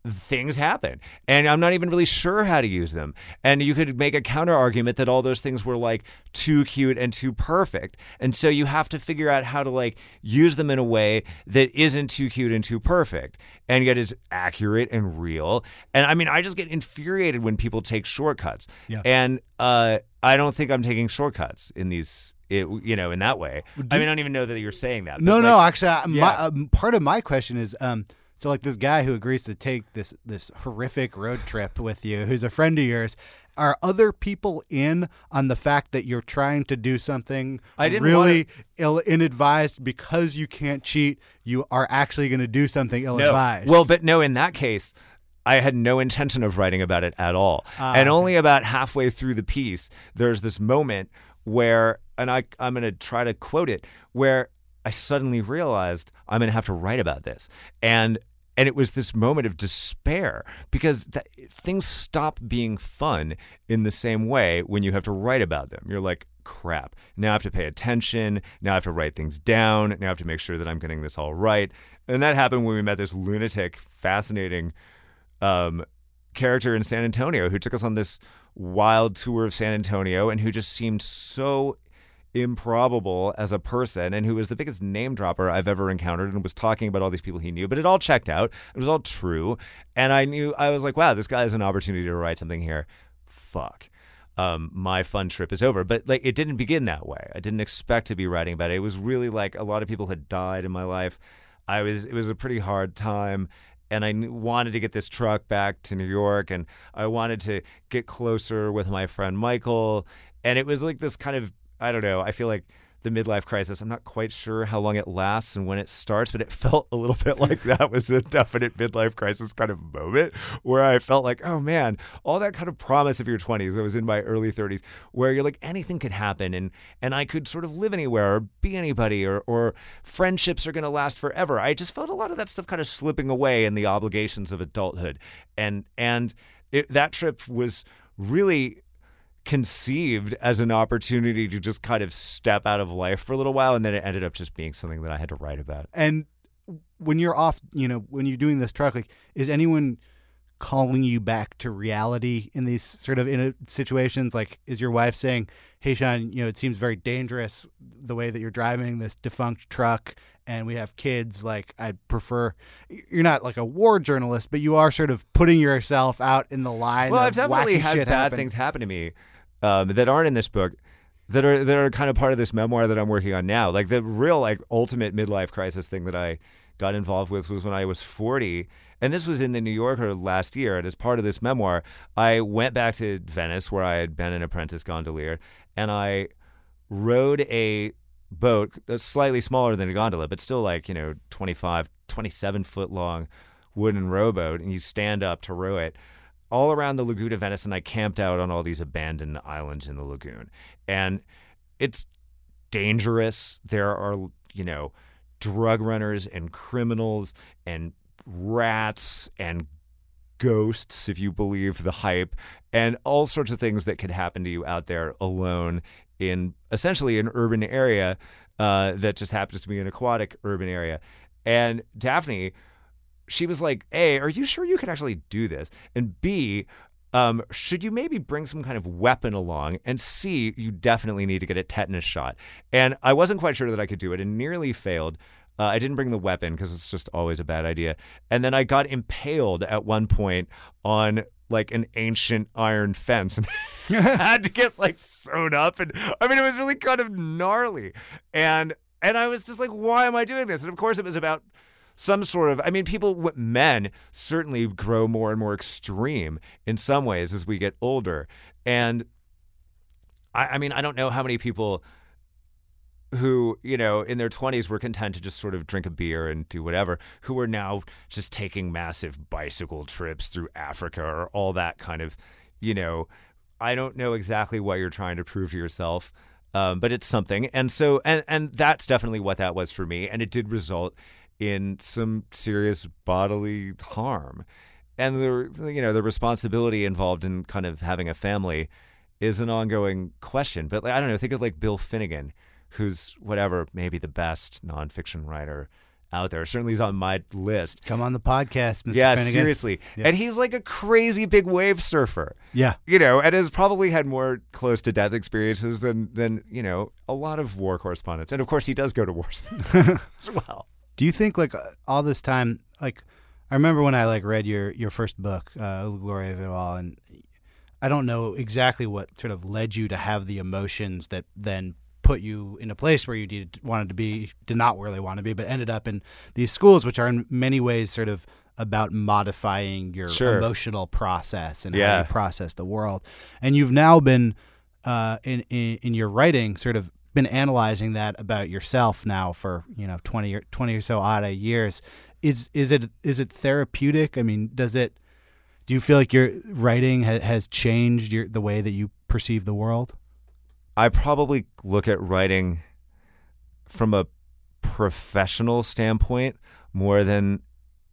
things happen. And i'm not even really sure how to use them. And you could make a counter argument that all those things were like too cute and too perfect. And so you have to figure out how to like use them in a way that isn't too cute and too perfect and yet is accurate and real. And i mean i just get infuriated when people take shortcuts. Yeah. and uh i don't think i'm taking shortcuts in these it, you know in that way i mean i don't even know that you're saying that No, but, no. Actually, I- my, yeah. um, part of my question is, um, so like this guy who agrees to take this this horrific road trip with you, who's a friend of yours. Are other people in on the fact that you're trying to do something I didn't really ill inadvised because you can't cheat? You are actually going to do something ill advised. Well, but no, in that case, I had no intention of writing about it at all. Ah, and only about halfway through the piece, there's this moment where, and I, I'm going to try to quote it, where I suddenly realized I'm going to have to write about this. And and it was this moment of despair because things stop being fun in the same way when you have to write about them. You're like, crap, now I have to pay attention. Now I have to write things down. Now I have to make sure that I'm getting this all right. And that happened when we met this lunatic, fascinating um, character in San Antonio who took us on this wild tour of San Antonio and who just seemed so improbable as a person and who was the biggest name dropper I've ever encountered and was talking about all these people he knew, but it all checked out. It was all true. And I knew, I was like, wow, this guy has an opportunity to write something here. Fuck. Um, my fun trip is over. But like, it didn't begin that way. I didn't expect to be writing about it. It was really like a lot of people had died in my life. I was, it was a pretty hard time and I wanted to get this truck back to New York, and I wanted to get closer with my friend Michael, and it was like this kind of I don't know. I feel like the midlife crisis. I'm not quite sure how long it lasts and when it starts, but it felt a little bit like that was a definite midlife crisis kind of moment where I felt like, oh man, all that kind of promise of your 20s. I was in my early 30s where you're like anything could happen and and I could sort of live anywhere or be anybody or or friendships are going to last forever. I just felt a lot of that stuff kind of slipping away in the obligations of adulthood. And and it, that trip was really conceived as an opportunity to just kind of step out of life for a little while and then it ended up just being something that I had to write about. And when you're off, you know, when you're doing this truck, like, is anyone calling you back to reality in these sort of in a, situations? Like, is your wife saying, "Hey, Sean, you know, it seems very dangerous the way that you're driving this defunct truck, and we have kids. Like, I'd prefer." You're not like a war journalist, but you are sort of putting yourself out in the line. Well, of I've definitely had bad happen. things happen to me um, that aren't in this book. That are that are kind of part of this memoir that I'm working on now. Like the real like ultimate midlife crisis thing that I got involved with was when I was 40, and this was in the New Yorker last year. And as part of this memoir, I went back to Venice where I had been an apprentice gondolier, and I rode a boat slightly smaller than a gondola, but still like you know 25, 27 foot long wooden rowboat, and you stand up to row it all around the lagoon of Venice, and I camped out on all these abandoned islands in the lagoon. And it's dangerous. There are, you know, drug runners and criminals and rats and ghosts, if you believe the hype, and all sorts of things that could happen to you out there alone in essentially an urban area uh, that just happens to be an aquatic urban area. And Daphne, she was like, A, are you sure you can actually do this? And B, um, should you maybe bring some kind of weapon along? And C, you definitely need to get a tetanus shot. And I wasn't quite sure that I could do it and nearly failed. Uh, I didn't bring the weapon because it's just always a bad idea. And then I got impaled at one point on like an ancient iron fence and had to get like sewn up. And I mean, it was really kind of gnarly. And and I was just like, why am I doing this? And of course, it was about some sort of i mean people men certainly grow more and more extreme in some ways as we get older. And i, I mean i don't know how many people who you know in their 20s were content to just sort of drink a beer and do whatever who are now just taking massive bicycle trips through africa or all that kind of you know i don't know exactly what you're trying to prove to yourself um, but it's something. And so and and that's definitely what that was for me. And it did result in some serious bodily harm. And the you know the responsibility involved in kind of having a family is an ongoing question. But like, I don't know, think of like Bill Finnegan, who's whatever maybe the best nonfiction writer out there. Certainly he's on my list. Come on the podcast, Mr. Yeah, Finnegan. seriously. Yeah. And he's like a crazy big wave surfer. Yeah. You know, and has probably had more close to death experiences than than, you know, a lot of war correspondents. And of course he does go to wars as well. Do you think like all this time, like I remember when I like read your your first book, uh, The Glory of It All, and I don't know exactly what sort of led you to have the emotions that then put you in a place where you did, wanted to be, did not really want to be, but ended up in these schools, which are in many ways sort of about modifying your Sure. emotional process and how you process the world. And you've now been uh, in, in in your writing, sort of been analyzing that about yourself now for you know 20 or 20 or so odd years. Is is it is it therapeutic? I mean does it do you feel like your writing ha- has changed your the way that you perceive the world? I probably look at writing from a professional standpoint more than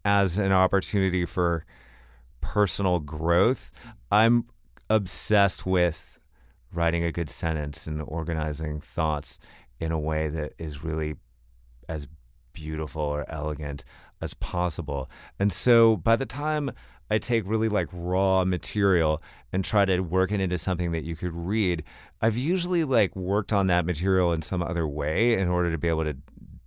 as an opportunity for personal growth. I'm obsessed with writing a good sentence and organizing thoughts in a way that is really as beautiful or elegant as possible. And so by the time I take really like raw material and try to work it into something that you could read, I've usually like worked on that material in some other way in order to be able to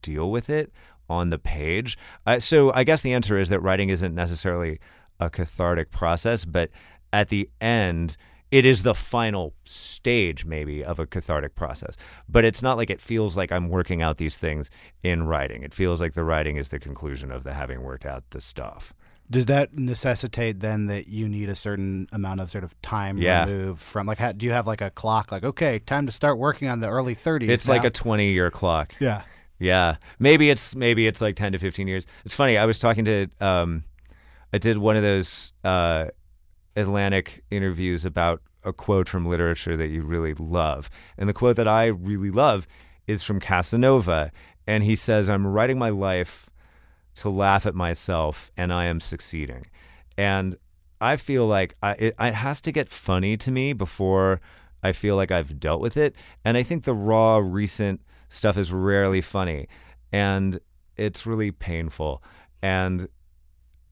deal with it on the page. Uh, so I guess the answer is that writing isn't necessarily a cathartic process, but at the end, it is the final stage, maybe, of a cathartic process. But it's not like it feels like I'm working out these things in writing. It feels like the writing is the conclusion of the having worked out the stuff. Does that necessitate then that you need a certain amount of sort of time Yeah. removed from like? How, do you have like a clock? Like, okay, time to start working on the early 30s. It's like a 20 year clock. yeah. Yeah, maybe it's maybe it's like ten to fifteen years. It's funny. I was talking to, um, I did one of those uh, Atlantic interviews about a quote from literature that you really love, and the quote that I really love is from Casanova, and he says, "I'm writing my life to laugh at myself, and I am succeeding," and I feel like I, it, it has to get funny to me before I feel like I've dealt with it. And I think the raw, recent stuff is rarely funny and it's really painful. And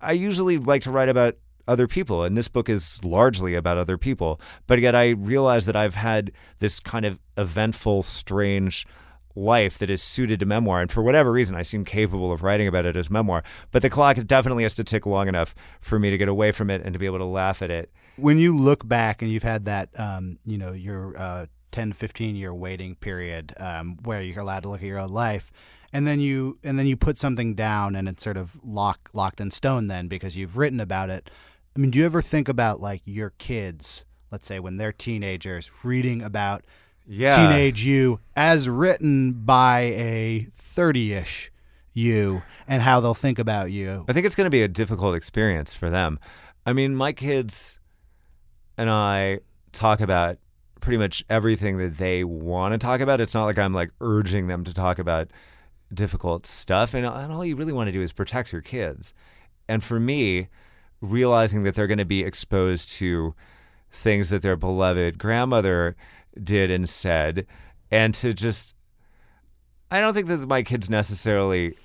I usually like to write about other people, and this book is largely about other people. But yet I realize that I've had this kind of eventful, strange life that is suited to memoir. And for whatever reason, I seem capable of writing about it as memoir. But the clock definitely has to tick long enough for me to get away from it and to be able to laugh at it. When you look back and you've had that, um, you know, your uh, 10, 15 year waiting period um, where you're allowed to look at your own life. And then you and then you put something down and it's sort of lock, locked in stone then because you've written about it. I mean, do you ever think about like your kids, let's say when they're teenagers, reading about Yeah. teenage you as written by a 30-ish you and how they'll think about you? I think it's going to be a difficult experience for them. I mean, my kids and I talk about pretty much everything that they want to talk about. It's not like I'm like urging them to talk about difficult stuff. And, and all you really want to do is protect your kids. And for me, realizing that they're going to be exposed to things that their beloved grandmother did and said, and to just, I don't think that my kids necessarily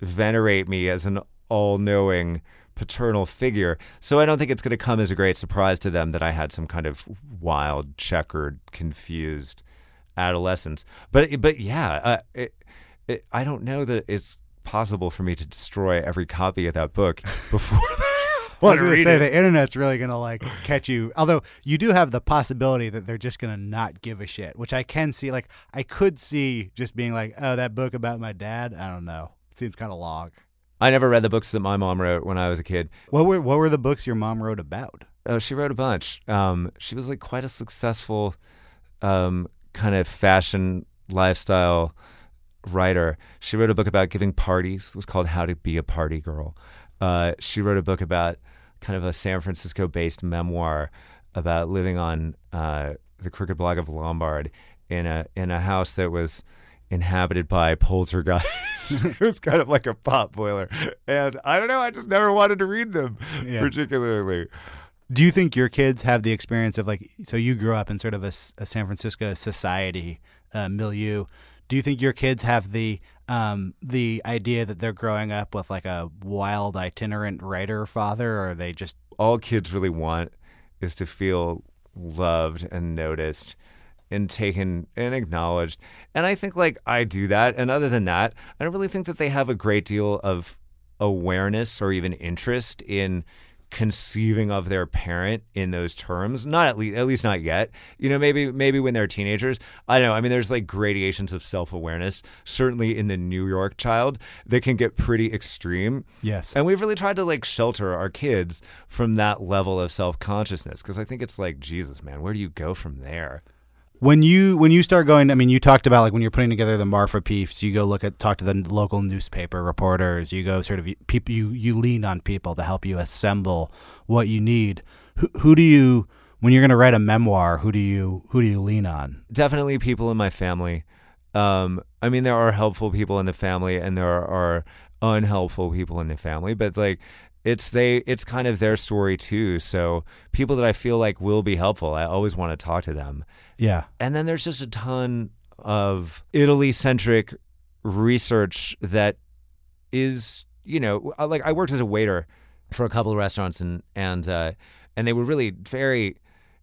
venerate me as an all knowing paternal figure. So I don't think it's going to come as a great surprise to them that I had some kind of wild, checkered, confused adolescence. But but yeah, uh, it, it, I don't know that it's possible for me to destroy every copy of that book before. I was going to say the internet's really going to like catch you. Although you do have the possibility that they're just going to not give a shit, which I can see. Like I could see just being like, "Oh, that book about my dad." I don't know. seems kind of long. I never read the books that my mom wrote when I was a kid. What were what were the books your mom wrote about? Oh, she wrote a bunch. Um, she was like quite a successful um, kind of fashion lifestyle writer. She wrote a book about giving parties. It was called How to Be a Party Girl. Uh, she wrote a book about kind of a San Francisco based memoir about living on uh, the crooked block of Lombard in a in a house that was inhabited by poltergeists. it was kind of like a pot boiler. And I don't know, I just never wanted to read them Yeah. particularly. Do you think your kids have the experience of like? So you grew up in sort of a San Francisco society uh, milieu. Do you think your kids have the um, the idea that they're growing up with like a wild itinerant writer father, or they just all kids really want is to feel loved and noticed and taken and acknowledged. And I think like I do that. And other than that, I don't really think that they have a great deal of awareness or even interest in conceiving of their parent in those terms. Not at least at least not yet. You know maybe maybe when they're teenagers. I don't know. I mean there's like gradations of self-awareness certainly in the new york child that can get pretty extreme. Yes? and we've really tried to like shelter our kids from that level of self consciousness because I think it's like, Jesus, man, where do you go from there? When you when you start going, I mean, you talked about like when you're putting together the Marfa piece, you go look at talk to the local newspaper reporters. You go sort of people you you lean on people to help you assemble what you need. Who who do you when you're going to write a memoir? Who do you who do you lean on? Definitely people in my family. Um, I mean, there are helpful people in the family and there are unhelpful people in the family, but like, it's they it's kind of their story too so people that i feel like will be helpful i always want to talk to them Yeah, And then there's just a ton of Italy centric research that is, you know, like I worked as a waiter for a couple of restaurants and and uh, and they were really very.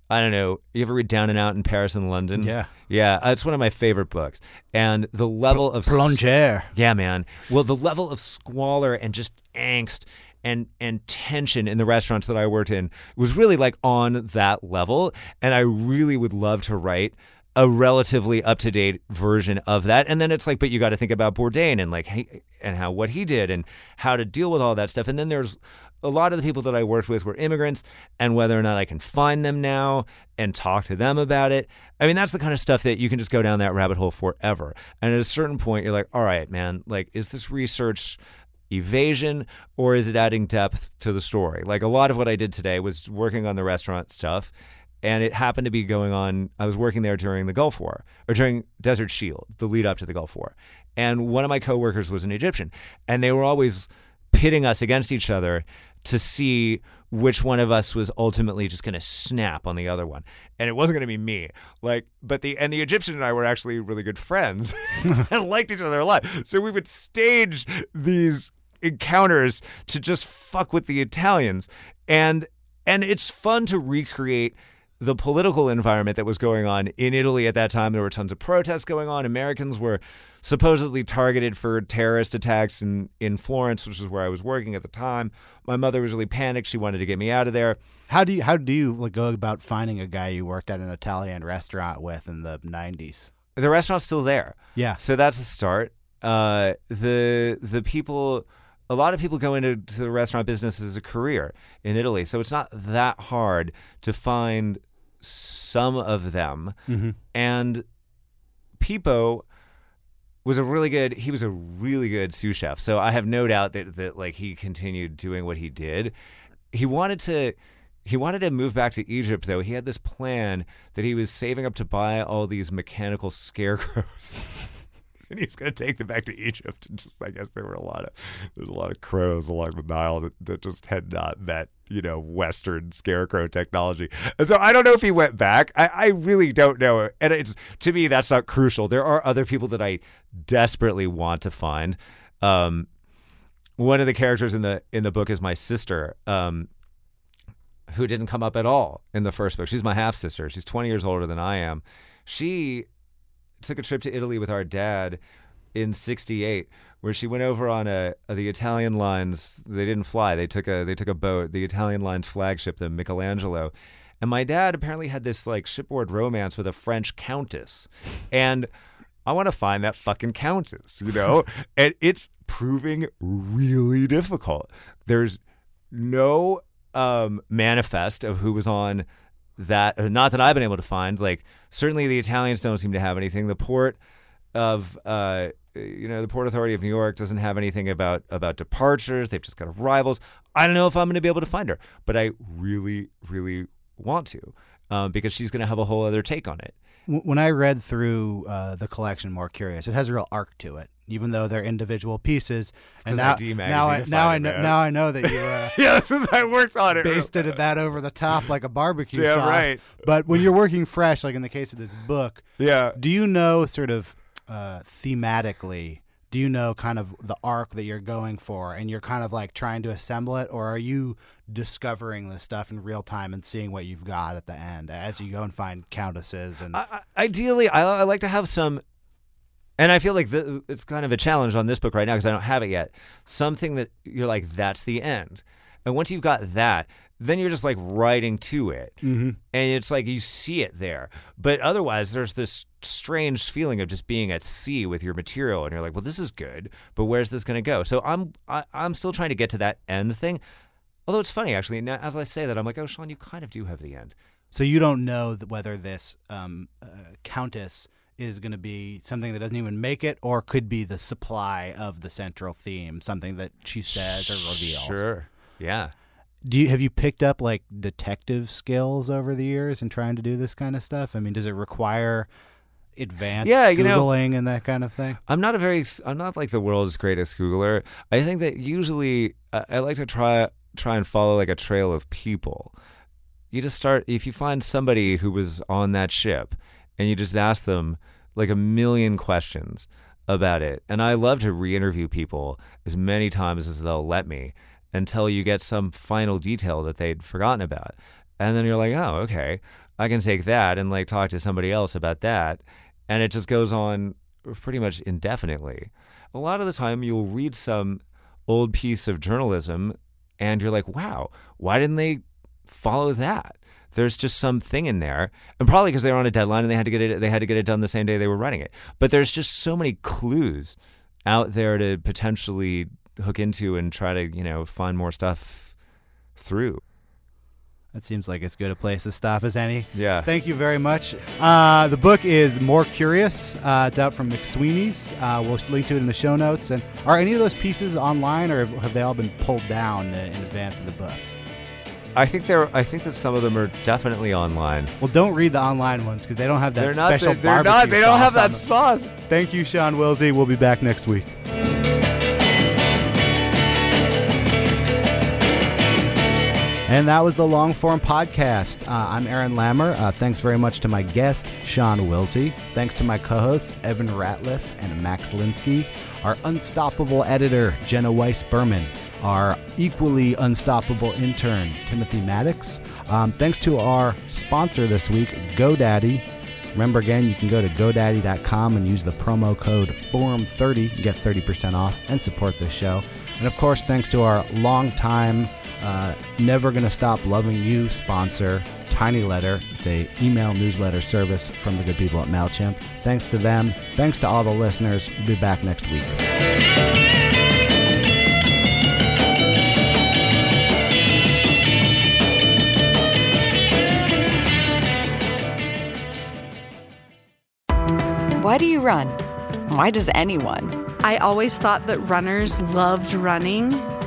I don't know. You ever read Down and Out in Paris and London? Yeah. yeah. uh, It's one of my favorite books, and the level of plongeur. yeah, man. Well, the level of squalor and just angst and and tension in the restaurants that I worked in was really like on that level, and I really would love to write a relatively up to date version of that. And then it's like, but you got to think about Bourdain and like, hey, and how what he did and how to deal with all that stuff. And then there's a lot of the people that I worked with were immigrants, and whether or not I can find them now and talk to them about it. I mean, that's the kind of stuff that you can just go down that rabbit hole forever. And at a certain point, you're like, all right, man, like, is this research evasion or is it adding depth to the story? Like, a lot of what I did today was working on the restaurant stuff. And it happened to be going on. I was working there during the Gulf War or during Desert Shield, the lead up to the Gulf War. And one of my coworkers was an Egyptian. And they were always pitting us against each other to see which one of us was ultimately just going to snap on the other one. And it wasn't going to be me. Like but the and the egyptian and i were actually really good friends and liked each other a lot. So we would stage these encounters to just fuck with the italians. And and it's fun to recreate the political environment that was going on in Italy at that time. There were tons of protests going on. Americans were supposedly targeted for terrorist attacks in, in Florence, which is where I was working at the time. My mother was really panicked. She wanted to get me out of there. How do you how do you like, go about finding a guy you worked at an Italian restaurant with in the '90s? The restaurant's still there. Yeah. So that's a start. Uh, the the people a lot of people go into the restaurant business as a career in Italy, so it's not that hard to find some of them. Mm-hmm. And Pipo was a really good he was a really good sous chef. So I have no doubt that that like he continued doing what he did. He wanted to he wanted to move back to Egypt though. He had this plan that he was saving up to buy all these mechanical scarecrows. And going to take them back to Egypt. And just, I guess there were a lot of, there's a lot of crows along the Nile that, that just had not met, you know, Western scarecrow technology. And so I don't know if he went back. I, I really don't know. And it's, to me, that's not crucial. There are other people that I desperately want to find. Um, one of the characters in the in the book is my sister, um, who didn't come up at all in the first book. She's my half sister. She's 20 years older than I am. She took a trip to Italy with our dad in 68 where she went over on a, a, the Italian lines. They didn't fly. They took a they took a boat the Italian lines flagship the Michelangelo. And my dad apparently had this like shipboard romance with a French countess. And I want to find that fucking countess you know? And it's proving really difficult. There's no um, manifest of who was on that uh, not that I've been able to find. Like certainly the Italians don't seem to have anything. The port of uh, you know the Port Authority of New York doesn't have anything about about departures. They've just got arrivals. I don't know if I'm going to be able to find her, but I really, really want to um, because she's going to have a whole other take on it. When I read through uh, the collection, more curious, it has a real arc to it even though they're individual pieces. and now, now I now I know now I know that you uh, yeah, I worked on it. basted that over the top like a barbecue Yeah, sauce. right. But when you're working fresh, like in the case of this book, Yeah. do you know sort of uh, thematically? Do you know kind of the arc that you're going for, and you're kind of like trying to assemble it, or are you discovering this stuff in real time and seeing what you've got at the end as you go and find countesses and I, I- ideally, I, I like to have some, and I feel like the, it's kind of a challenge on this book right now because I don't have it yet. Something that you're like, that's the end. And once you've got that, then you're just like writing to it. Mm-hmm. And it's like you see it there. But otherwise, there's this strange feeling of just being at sea with your material. And you're like, well, this is good, but where's this going to go? So I'm, I, I'm still trying to get to that end thing. Although it's funny, actually, now, as I say that, I'm like, oh, Sean, you kind of do have the end. So you don't know whether this um, uh, countess is going to be something that doesn't even make it, or could be the supply of the central theme, something that she says or reveals. Sure. Yeah. Do you have you picked up like detective skills over the years in trying to do this kind of stuff? I mean, does it require advanced Yeah, you know- googling and that kind of thing? I'm not a very I'm not like the world's greatest Googler. I think that usually I, I like to try try and follow like a trail of people. You just start if you find somebody who was on that ship and you just ask them like a million questions about it. And I love to re-interview people as many times as they'll let me until you get some final detail that they'd forgotten about. And then you're like, "Oh, okay. I can take that and like talk to somebody else about that." And it just goes on pretty much indefinitely. A lot of the time, you'll read some old piece of journalism and you're like, wow, why didn't they follow that? There's just something in there, and probably because they were on a deadline and they had to get it. They had to get it done the same day they were writing it. But there's just so many clues out there to potentially hook into and try to you know find more stuff through. That seems like as good a place to stop as any. Yeah. Thank you very much. Uh, the book is More Curious. Uh, it's out from McSweeney's. Uh, we'll link to it in the show notes. And are any of those pieces online, or have they all been pulled down in advance of the book? I think there. I think that some of them are definitely online. Well, don't read the online ones because they don't have that they're not. the- they're barbecue not. They don't have that sauce. Thank you, Sean Wilsey. We'll be back next week. And that was the long form podcast. Uh, I'm Aaron Lammer. Uh, thanks very much to my guest, Sean Wilsey. Thanks to my co hosts, Evan Ratliff and Max Linsky. Our unstoppable editor, Jenna Weiss Berman. Our equally unstoppable intern, Timothy Maddox. Um, thanks to our sponsor this week, GoDaddy. Remember again, you can go to GoDaddy.com and use the promo code FORUM30 to get 30% off and support this show. And of course, thanks to our longtime, uh, never gonna stop loving you sponsor, Tiny Letter. It's a email newsletter service from the good people at Mailchimp. Thanks to them. Thanks to all the listeners. We'll be back next week. Why do you run? Why does anyone? I always thought that runners loved running,